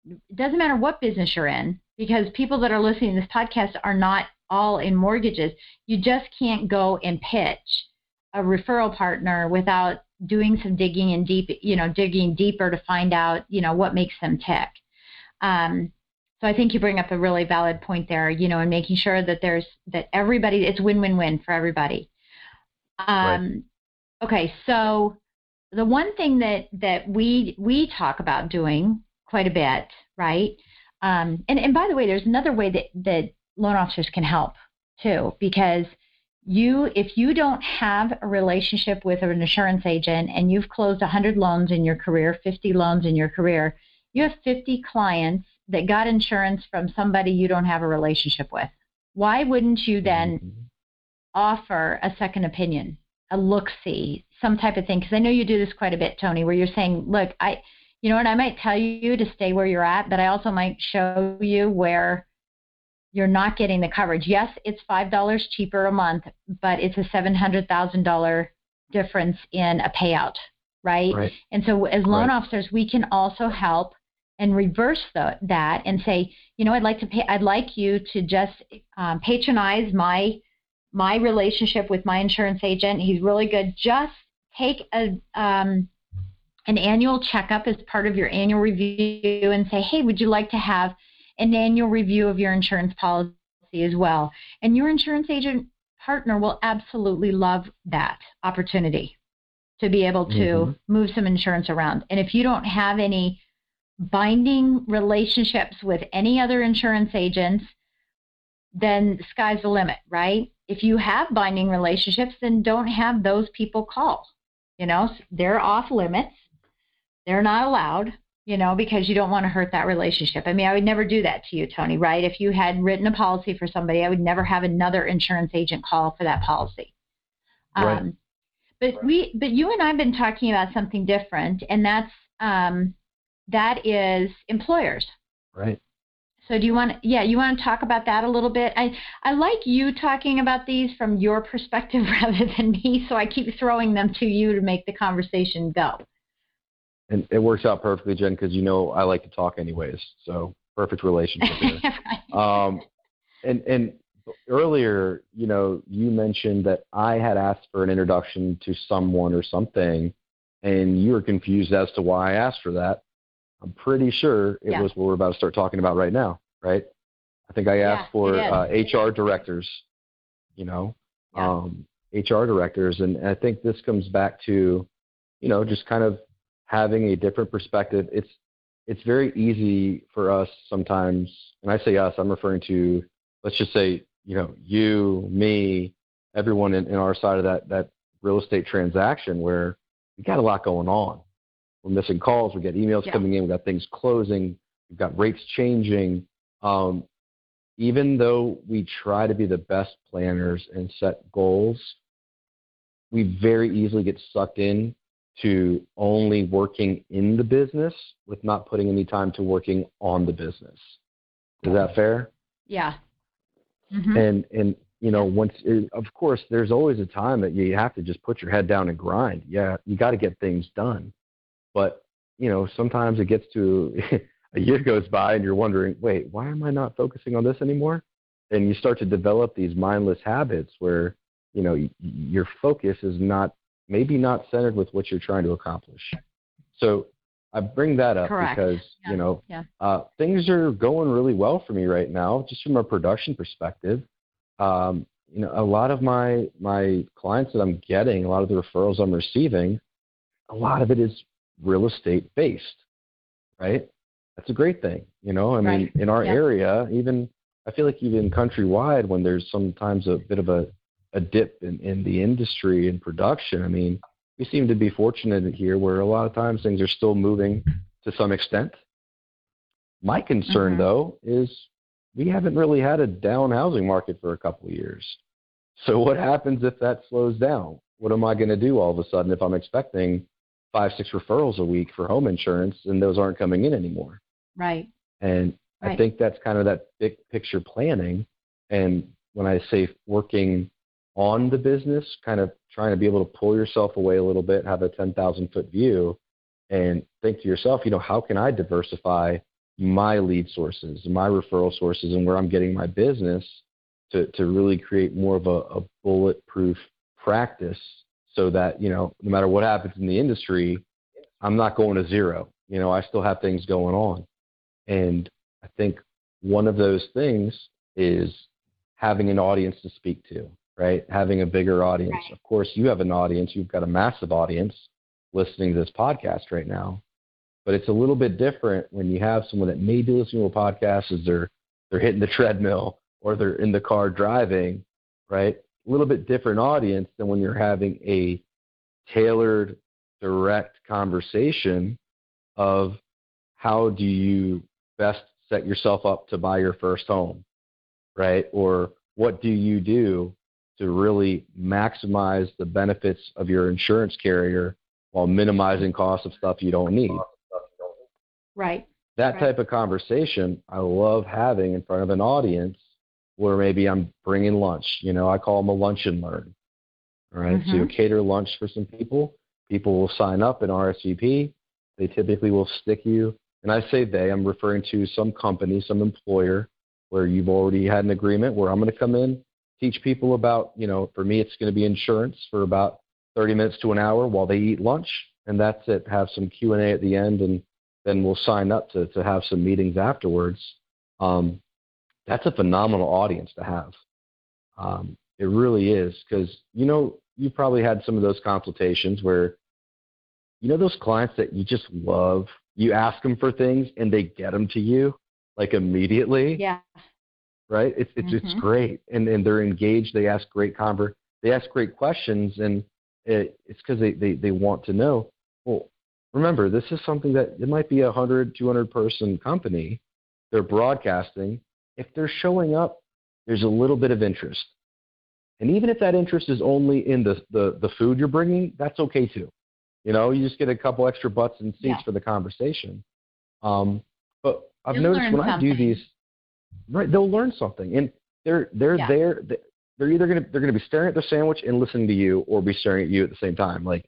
it doesn't matter what business you're in because people that are listening to this podcast are not all in mortgages. You just can't go and pitch a referral partner without doing some digging and deep, you know, digging deeper to find out, you know, what makes them tick. Um, so I think you bring up a really valid point there, you know, and making sure that there's that everybody it's win-win-win for everybody. Um, right. Okay, so the one thing that that we we talk about doing quite a bit, right? Um, and, and by the way, there's another way that, that loan officers can help too, because you, if you don't have a relationship with an insurance agent and you've closed 100 loans in your career, 50 loans in your career, you have 50 clients that got insurance from somebody you don't have a relationship with. Why wouldn't you then mm-hmm. offer a second opinion, a look see, some type of thing? Because I know you do this quite a bit, Tony, where you're saying, look, I, you know what, I might tell you to stay where you're at, but I also might show you where you're not getting the coverage. Yes, it's $5 cheaper a month, but it's a $700,000 difference in a payout, right? right? And so as loan right. officers, we can also help and reverse the, that and say, you know, I'd like to pay, I'd like you to just um, patronize my my relationship with my insurance agent. He's really good. Just take a um, an annual checkup as part of your annual review and say, hey, would you like to have an annual review of your insurance policy as well? And your insurance agent partner will absolutely love that opportunity to be able to mm-hmm. move some insurance around. And if you don't have any binding relationships with any other insurance agents, then the sky's the limit, right? If you have binding relationships, then don't have those people call. You know, they're off limits they're not allowed, you know, because you don't want to hurt that relationship. I mean, I would never do that to you, Tony, right? If you had written a policy for somebody, I would never have another insurance agent call for that policy. Right. Um, but right. we, but you and I have been talking about something different, and that's um, that is employers. Right. So do you want yeah, you want to talk about that a little bit? I I like you talking about these from your perspective <laughs> rather than me, so I keep throwing them to you to make the conversation go and it works out perfectly, Jen, because you know I like to talk anyways. So perfect relationship here. <laughs> um, and and earlier, you know, you mentioned that I had asked for an introduction to someone or something, and you were confused as to why I asked for that. I'm pretty sure it yeah. was what we're about to start talking about right now, right? I think I asked yeah, for uh, HR directors, you know, yeah. um, HR directors, and I think this comes back to, you know, just kind of having a different perspective. It's it's very easy for us sometimes, and I say us, I'm referring to let's just say, you know, you, me, everyone in, in our side of that that real estate transaction where we got a lot going on. We're missing calls, we got emails yeah. coming in, We've got things closing, we've got rates changing. Um, even though we try to be the best planners and set goals, we very easily get sucked in to only working in the business with not putting any time to working on the business. Is that fair? Yeah. Mm-hmm. And and you know once it, of course there's always a time that you have to just put your head down and grind. Yeah, you got to get things done. But you know sometimes it gets to <laughs> a year goes by and you're wondering, wait, why am I not focusing on this anymore? And you start to develop these mindless habits where you know your focus is not maybe not centered with what you're trying to accomplish. So I bring that up Correct. because yeah. you know yeah. uh, things are going really well for me right now, just from a production perspective. Um, you know, a lot of my my clients that I'm getting, a lot of the referrals I'm receiving, a lot of it is real estate based, right? That's a great thing. You know, I mean, in our yeah. area, even I feel like even countrywide, when there's sometimes a bit of a, a dip in, in the industry and production, I mean, we seem to be fortunate here where a lot of times things are still moving to some extent. My concern, mm-hmm. though, is we haven't really had a down housing market for a couple of years. So what happens if that slows down? What am I going to do all of a sudden if I'm expecting five, six referrals a week for home insurance and those aren't coming in anymore? Right. And right. I think that's kind of that big picture planning. And when I say working on the business, kind of trying to be able to pull yourself away a little bit, have a 10,000 foot view, and think to yourself, you know, how can I diversify my lead sources, my referral sources, and where I'm getting my business to, to really create more of a, a bulletproof practice so that, you know, no matter what happens in the industry, I'm not going to zero. You know, I still have things going on. And I think one of those things is having an audience to speak to, right? Having a bigger audience. Right. Of course, you have an audience, you've got a massive audience listening to this podcast right now. But it's a little bit different when you have someone that may be listening to a podcast as they're they're hitting the treadmill or they're in the car driving, right? A little bit different audience than when you're having a tailored, direct conversation of how do you best set yourself up to buy your first home, right? Or what do you do to really maximize the benefits of your insurance carrier while minimizing costs of stuff you don't need? Right. That right. type of conversation I love having in front of an audience where maybe I'm bringing lunch. You know, I call them a lunch and learn. All right? mm-hmm. So you mm-hmm. cater lunch for some people. People will sign up in RSVP. They typically will stick you. And I say they, I'm referring to some company, some employer where you've already had an agreement where I'm going to come in, teach people about, you know, for me, it's going to be insurance for about 30 minutes to an hour while they eat lunch. And that's it. Have some Q&A at the end and then we'll sign up to, to have some meetings afterwards. Um, that's a phenomenal audience to have. Um, it really is because you know you probably had some of those consultations where you know those clients that you just love. You ask them for things and they get them to you like immediately. Yeah. Right. It's it's mm-hmm. it's great and and they're engaged. They ask great conver. They ask great questions and it, it's because they, they they want to know. Well, remember this is something that it might be a 100 200 person company they're broadcasting if they're showing up there's a little bit of interest and even if that interest is only in the the, the food you're bringing that's okay too you know you just get a couple extra butts and seats yeah. for the conversation um, but i've You'll noticed when something. i do these right they'll learn something and they're they're yeah. there they're either going to they're going to be staring at their sandwich and listening to you or be staring at you at the same time like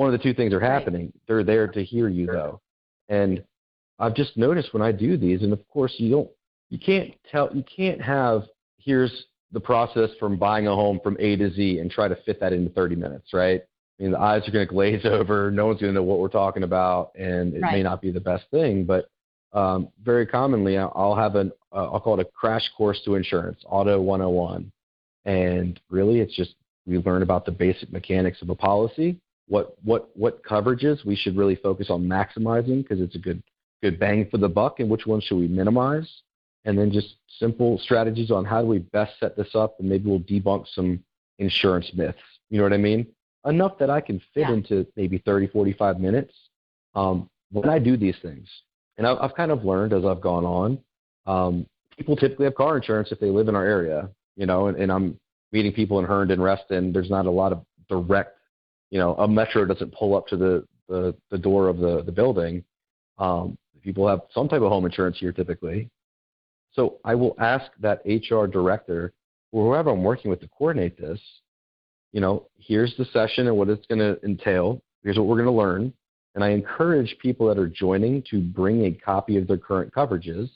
one of the two things are happening. Right. They're there to hear you though. And I've just noticed when I do these, and of course you don't, you can't tell, you can't have, here's the process from buying a home from A to Z and try to fit that into 30 minutes, right? I mean, the eyes are going to glaze <laughs> over. No one's going to know what we're talking about, and it right. may not be the best thing. But um, very commonly, I'll have an, uh, I'll call it a crash course to insurance, Auto 101. And really, it's just we learn about the basic mechanics of a policy what what what coverages we should really focus on maximizing because it's a good good bang for the buck, and which ones should we minimize, and then just simple strategies on how do we best set this up, and maybe we'll debunk some insurance myths. You know what I mean? Enough that I can fit yeah. into maybe 30, 45 minutes. Um, when I do these things, and I've, I've kind of learned as I've gone on, um, people typically have car insurance if they live in our area, you know, and, and I'm meeting people in Herndon, Reston. There's not a lot of direct you know, a metro doesn't pull up to the, the, the door of the, the building. Um, people have some type of home insurance here typically. So I will ask that HR director or whoever I'm working with to coordinate this, you know, here's the session and what it's going to entail. Here's what we're going to learn. And I encourage people that are joining to bring a copy of their current coverages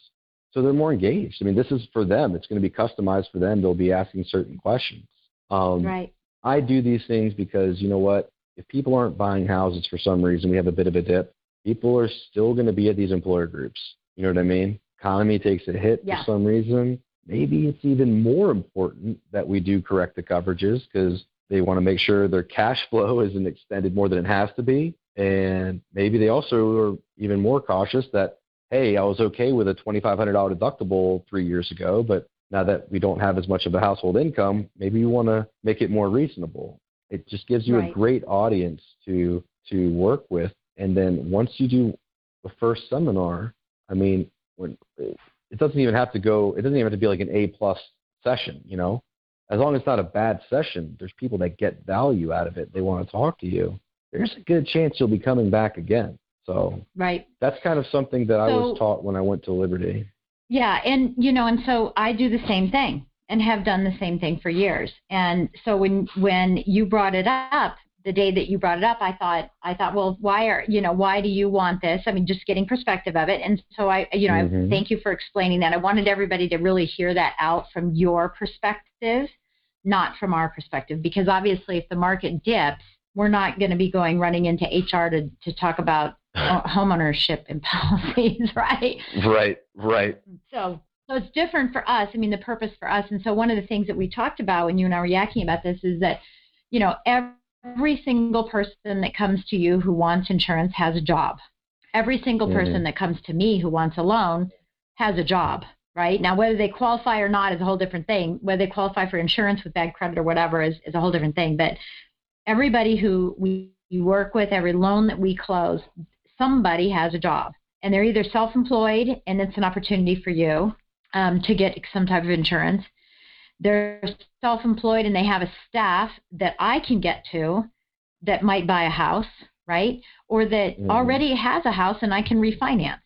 so they're more engaged. I mean, this is for them. It's going to be customized for them. They'll be asking certain questions. Um, right. I do these things because you know what? If people aren't buying houses for some reason, we have a bit of a dip. People are still going to be at these employer groups. You know what I mean? Economy takes a hit yeah. for some reason. Maybe it's even more important that we do correct the coverages because they want to make sure their cash <laughs> flow isn't extended more than it has to be. And maybe they also are even more cautious that, hey, I was okay with a $2,500 deductible three years ago, but now that we don't have as much of a household income, maybe you want to make it more reasonable. It just gives you right. a great audience to to work with. And then once you do the first seminar, I mean, when it doesn't even have to go, it doesn't even have to be like an A plus session, you know. As long as it's not a bad session, there's people that get value out of it. They want to talk to you. There's a good chance you'll be coming back again. So right, that's kind of something that so, I was taught when I went to Liberty. Yeah, and you know, and so I do the same thing and have done the same thing for years. And so when when you brought it up, the day that you brought it up, I thought I thought, well, why are you know why do you want this? I mean, just getting perspective of it. And so I, you know, mm-hmm. I thank you for explaining that. I wanted everybody to really hear that out from your perspective, not from our perspective, because obviously, if the market dips, we're not going to be going running into HR to to talk about <laughs> homeownership and policies, <laughs> right? Right, right. So so it's different for us. I mean, the purpose for us. And so one of the things that we talked about when you and I were yakking about this is that, you know, every single person that comes to you who wants insurance has a job. Every single mm-hmm. person that comes to me who wants a loan has a job, right? Now, whether they qualify or not is a whole different thing. Whether they qualify for insurance with bad credit or whatever is, is a whole different thing. But everybody who we work with, every loan that we close, somebody has a job. And they're either self employed and it's an opportunity for you, um, to get some type of insurance. They're self employed and they have a staff that I can get to that might buy a house, right? Or that mm-hmm. already has a house and I can refinance,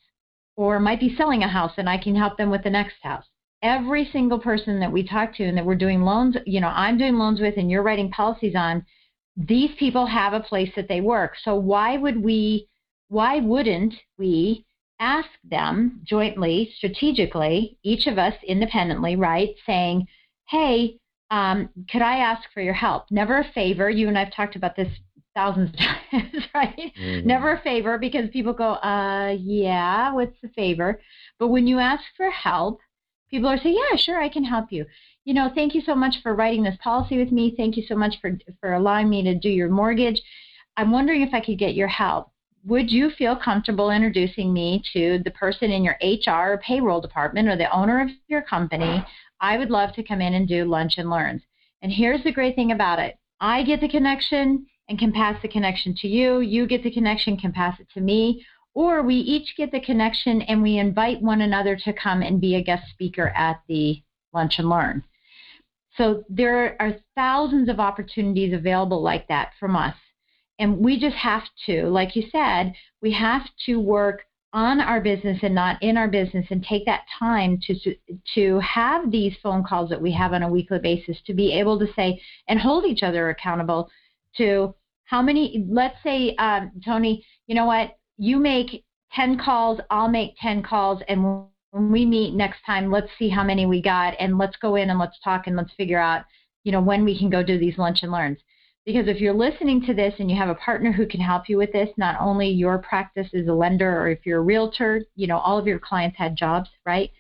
or might be selling a house and I can help them with the next house. Every single person that we talk to and that we're doing loans, you know, I'm doing loans with and you're writing policies on, these people have a place that they work. So why would we, why wouldn't we ask them jointly, strategically, each of us independently, right, saying, hey, um, could I ask for your help? Never a favor. You and I've talked about this thousands of <laughs> times, right? Mm-hmm. Never a favor because people go, uh, yeah, what's the favor? But when you ask for help, people are saying, yeah, sure, I can help you. You know, thank you so much for writing this policy with me. Thank you so much for for allowing me to do your mortgage. I'm wondering if I could get your help would you feel comfortable introducing me to the person in your HR or payroll department or the owner of your company? I would love to come in and do lunch and learns. And here's the great thing about it I get the connection and can pass the connection to you. You get the connection, can pass it to me. Or we each get the connection and we invite one another to come and be a guest speaker at the lunch and learn. So there are thousands of opportunities available like that from us and we just have to, like you said, we have to work on our business and not in our business and take that time to to have these phone calls that we have on a weekly basis to be able to say and hold each other accountable to how many let's say um, tony you know what? You make 10 calls i'll make 10 calls and when we meet next time let's see how many we got and let's go in and let's talk and let's figure out you know when we can go do these lunch and learns because if you're listening to this and you have a partner who can help you with this, not only your practice as a lender or if you're a realtor, you know, all of your clients had jobs, right?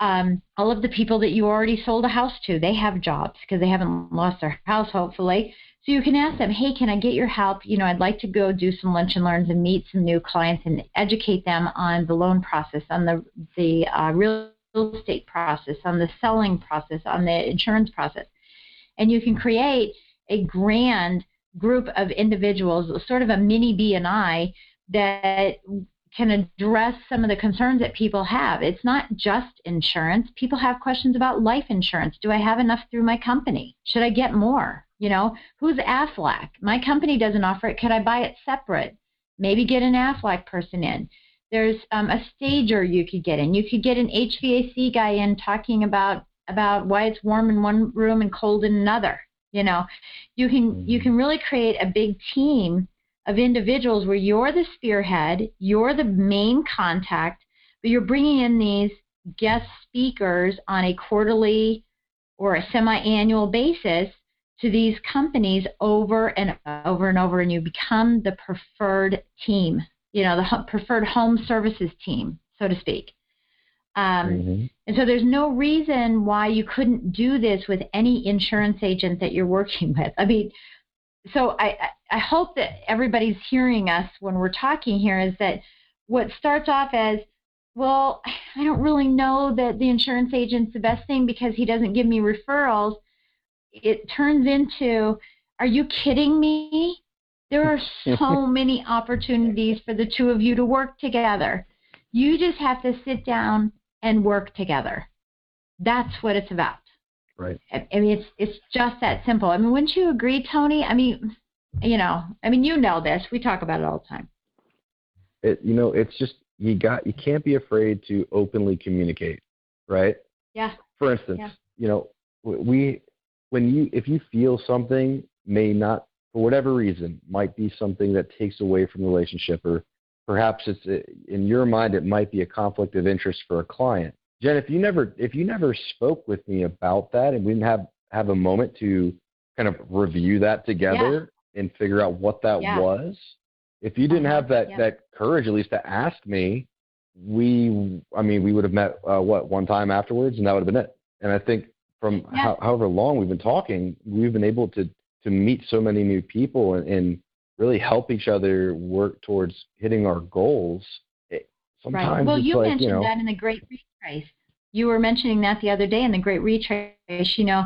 Um, all of the people that you already sold a house to, they have jobs because they haven't lost their house, hopefully. So you can ask them, hey, can I get your help? You know, I'd like to go do some lunch and learns and meet some new clients and educate them on the loan process, on the the uh, real estate process, on the selling process, on the insurance process, and you can create a grand group of individuals, sort of a mini BNI that can address some of the concerns that people have. It's not just insurance. People have questions about life insurance. Do I have enough through my company? Should I get more? You know, who's AFLAC? My company doesn't offer it. Could I buy it separate? Maybe get an AFLAC person in. There's um, a stager you could get in. You could get an HVAC guy in talking about about why it's warm in one room and cold in another you know you can you mm-hmm. can really create a big team of individuals where you're the spearhead you're the main contact but you're bringing in these guest speakers on a quarterly or a semi-annual basis to these companies over and over and over and you become the preferred team you know the preferred home services team so to speak um, mm-hmm. And so there's no reason why you couldn't do this with any insurance agent that you're <laughs> working with. I mean, so I, I hope that everybody's hearing us when we're talking here is that what starts off as well, I don't really know that the insurance agent's the best thing because he doesn't give me referrals, it turns into, are you kidding me? There are so <laughs> many opportunities for the two of you to work together. You just have to sit down and work together. That's what it's about. Right. I mean, it's it's just that simple. I mean, wouldn't you agree, Tony? I mean, you know, I mean, you know this. We talk about it all the time. It, you know, it's just you got you can't be afraid to openly communicate, right? Yeah. For instance, Yeah. you know, we when you if you feel something may not for whatever reason might be something that takes away from the relationship or perhaps it's uh, in your mind it might be a conflict of interest for a client. Jen, if you never if you never spoke with me about that and we didn't have have a moment to kind of review that together and figure out what that Yeah. was, if you didn't Uh-huh. have that Yeah. that courage at least to ask me, we I mean we would have met uh, what one time afterwards and that would have been it. And I think from Yeah. how, however long we've been talking, we've been able to to meet so many new people and, and really help each other work towards hitting our goals. It, sometimes Right. Well, you like mentioned you know, that in the Great Retrace. You were mentioning that the other day in the Great Retrace. You know,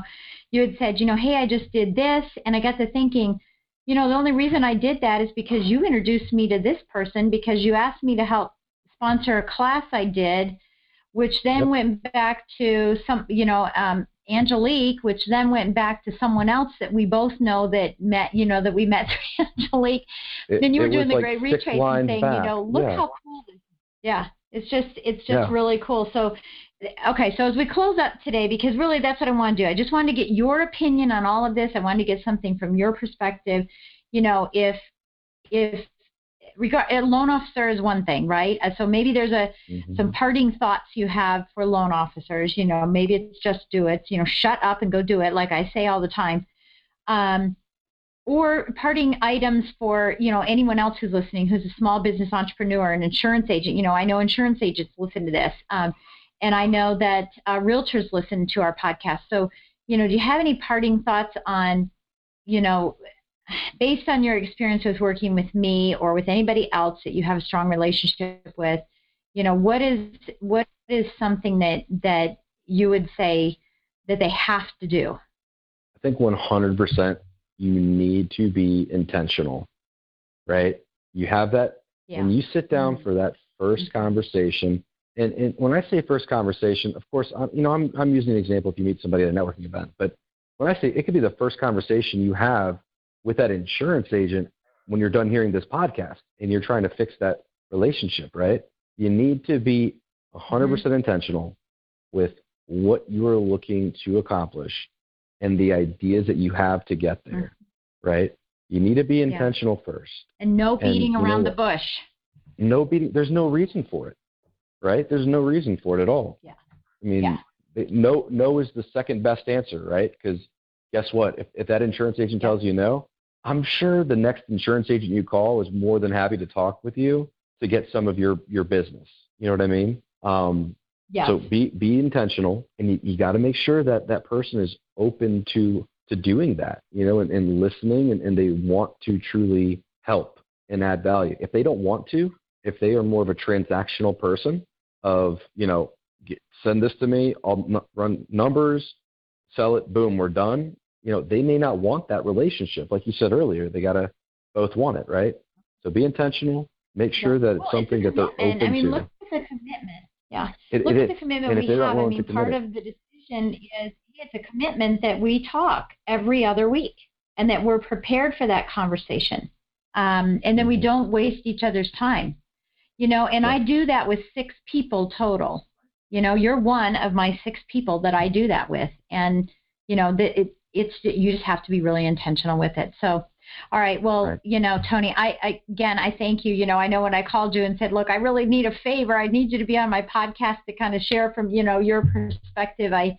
you had said, you know, hey, I just did this, and I got to thinking, you know, the only reason I did that is because you introduced me to this person because you asked me to help sponsor a class I did, which then Yep. went back to some, you know, um, Angelique, which then went back to someone else that we both know that met, you know, that we met <laughs> through Angelique it- then you were doing the like great six retrace and lines saying, back. you know, look yeah. how cool this is. Yeah, it's just it's just Yeah. really cool. So, okay, so as we close up today, because really that's what I want to do. I just wanted to get your opinion on all of this. I wanted to get something from your perspective. You know, if if regard a loan officer is one thing, right? Uh, So maybe there's a Mhm. some parting thoughts you have for loan officers. You know, maybe it's just do it. You know, shut up and go do it, like I say all the time. Um, or parting items for you know anyone else who's listening, who's a small business entrepreneur, an insurance agent. You know, I know insurance agents listen to this, um, and I know that uh, realtors listen to our podcast. So, you know, do you have any parting thoughts on, you know, based on your experience with working with me or with anybody else that you have a strong relationship with, you know, what is what is something that that you would say that they have to do? I think 100% you need to be intentional, right? You have that Yeah. when you sit down Mhm. for that 1st Mhm. conversation, and, and when I say first conversation, of course, I'm, you know, I'm, I'm using an example if you meet somebody at a networking event, but when I say it could be the first conversation you have with that insurance agent when you're done hearing this podcast and you're trying to fix that relationship, right? You need to be 100% mm-hmm. percent intentional with what you are looking to accomplish and the ideas that you have to get there, mm-hmm. right? You need to be intentional first. And no And beating know around the bush. No beating. There's no reason for it, right? There's no reason for it at all. Yeah. I mean, Yeah. no, no is the second best answer, right? Because guess what? If, if that insurance agent tells you no, I'm sure the next insurance agent you call is more than happy to talk with you to get some of your your business. You know what I mean? Um, Yeah. so be be intentional, and you, you got to make sure that that person is open to to doing that, you know, and, and listening, and, and they want to truly help and add value. If they don't want to, if they are more of a transactional person, of you know, get, send this to me, I'll n- run numbers, sell it, boom, we're done. You know, they may not want that relationship, like you said earlier. They got to both want it, right? So be intentional. Make sure that it's Well, something a that they're commitment. open I mean, to. look at the commitment. Yeah. It, look it at the commitment And we if they're not have. I mean, part commit of the decision is it's a commitment that we talk every other week and that we're prepared for that conversation. Um, and then we Mhm. don't waste each other's time. You know, and I do that with six people total. You know, you're one of my six people that I do that with. And, you know, the, it, it's you just have to be really intentional with it. So, all right. Well, Right. you know, Tony, I, I again, I thank you. You know, I know when I called you and said, look, I really need a favor. I need you to be on my podcast to kind of share from, you know, your perspective. I,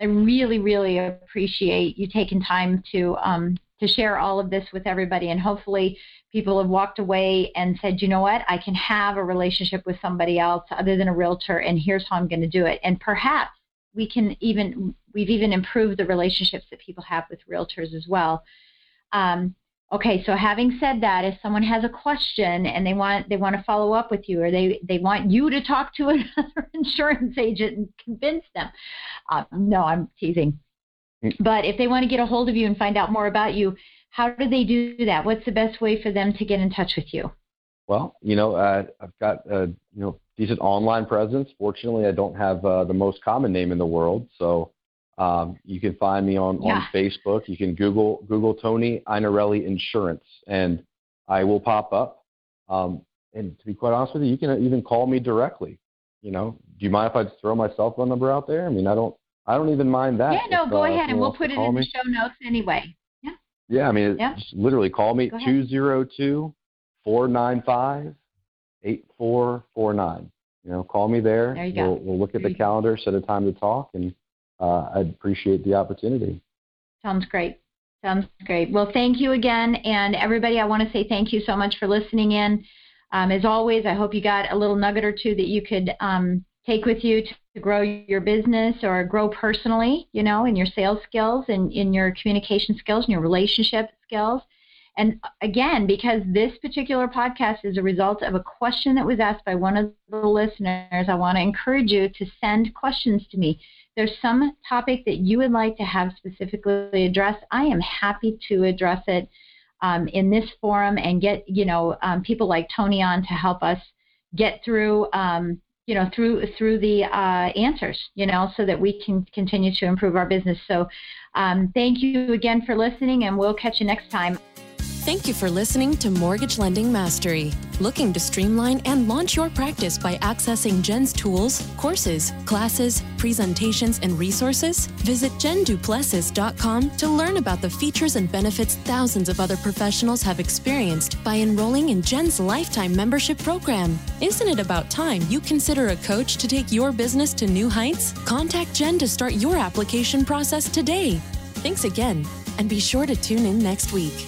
I really, really appreciate you taking time to, um, to share all of this with everybody. And hopefully people have walked away and said, you know what, I can have a relationship with somebody else other than a realtor. And here's how I'm going to do it. And perhaps we can even, we've even improved the relationships that people have with realtors as well. Um, Okay, so having said that, if someone has a question and they want they want to follow up with you, or they they want you to talk to <laughs> another insurance agent and convince them, uh, no, I'm teasing. Mm. But if they want to get a hold of you and find out more about you, how do they do that? What's the best way for them to get in touch with you? Well, you know, uh, I've got a you know decent online presence. Fortunately, I don't have uh, the most common name in the world, so um, you can find me on, yeah. on Facebook. You can Google Google Tony Einarelli Insurance, and I will pop up. Um, and to be quite honest with you, you can even call me directly. You know, do you mind if I just throw my cell phone number out there? I mean, I don't, I don't even mind that. Yeah, no, if, go uh, ahead, and we'll put it in me. the show notes anyway. Yeah. Yeah, I mean, yeah. just literally call me two zero two four nine five eight four four nine. You know, call me there. There you we'll, go. We'll look at the calendar, set a time to talk, and uh, I'd appreciate the opportunity. Sounds great. Sounds great. Well, thank you again. And everybody, I want to say thank you so much for listening in. Um, as always, I hope you got a little nugget or two that you could um, take with you to, to, grow your business or grow personally, you know, in your sales skills and in your communication skills and your relationship skills. And again, because this particular podcast is a result of a question that was asked by one of the listeners, I want to encourage you to send questions to me there's some topic that you would like to have specifically addressed, I am happy to address it um, in this forum and get you know um, people like Tony on to help us get through um, you know through through the uh, answers you know so that we can continue to improve our business. So um, thank you again for listening, and we'll catch you next time. Thank you for listening to Mortgage Lending Mastery. Looking to streamline and launch your practice by accessing Jen's tools, courses, classes, presentations, and resources? Visit jenduplessis.com to learn about the features and benefits thousands of other professionals have experienced by enrolling in Jen's lifetime membership program. Isn't it about time you consider a coach to take your business to new heights? Contact Jen to start your application process today. Thanks again, and be sure to tune in next week.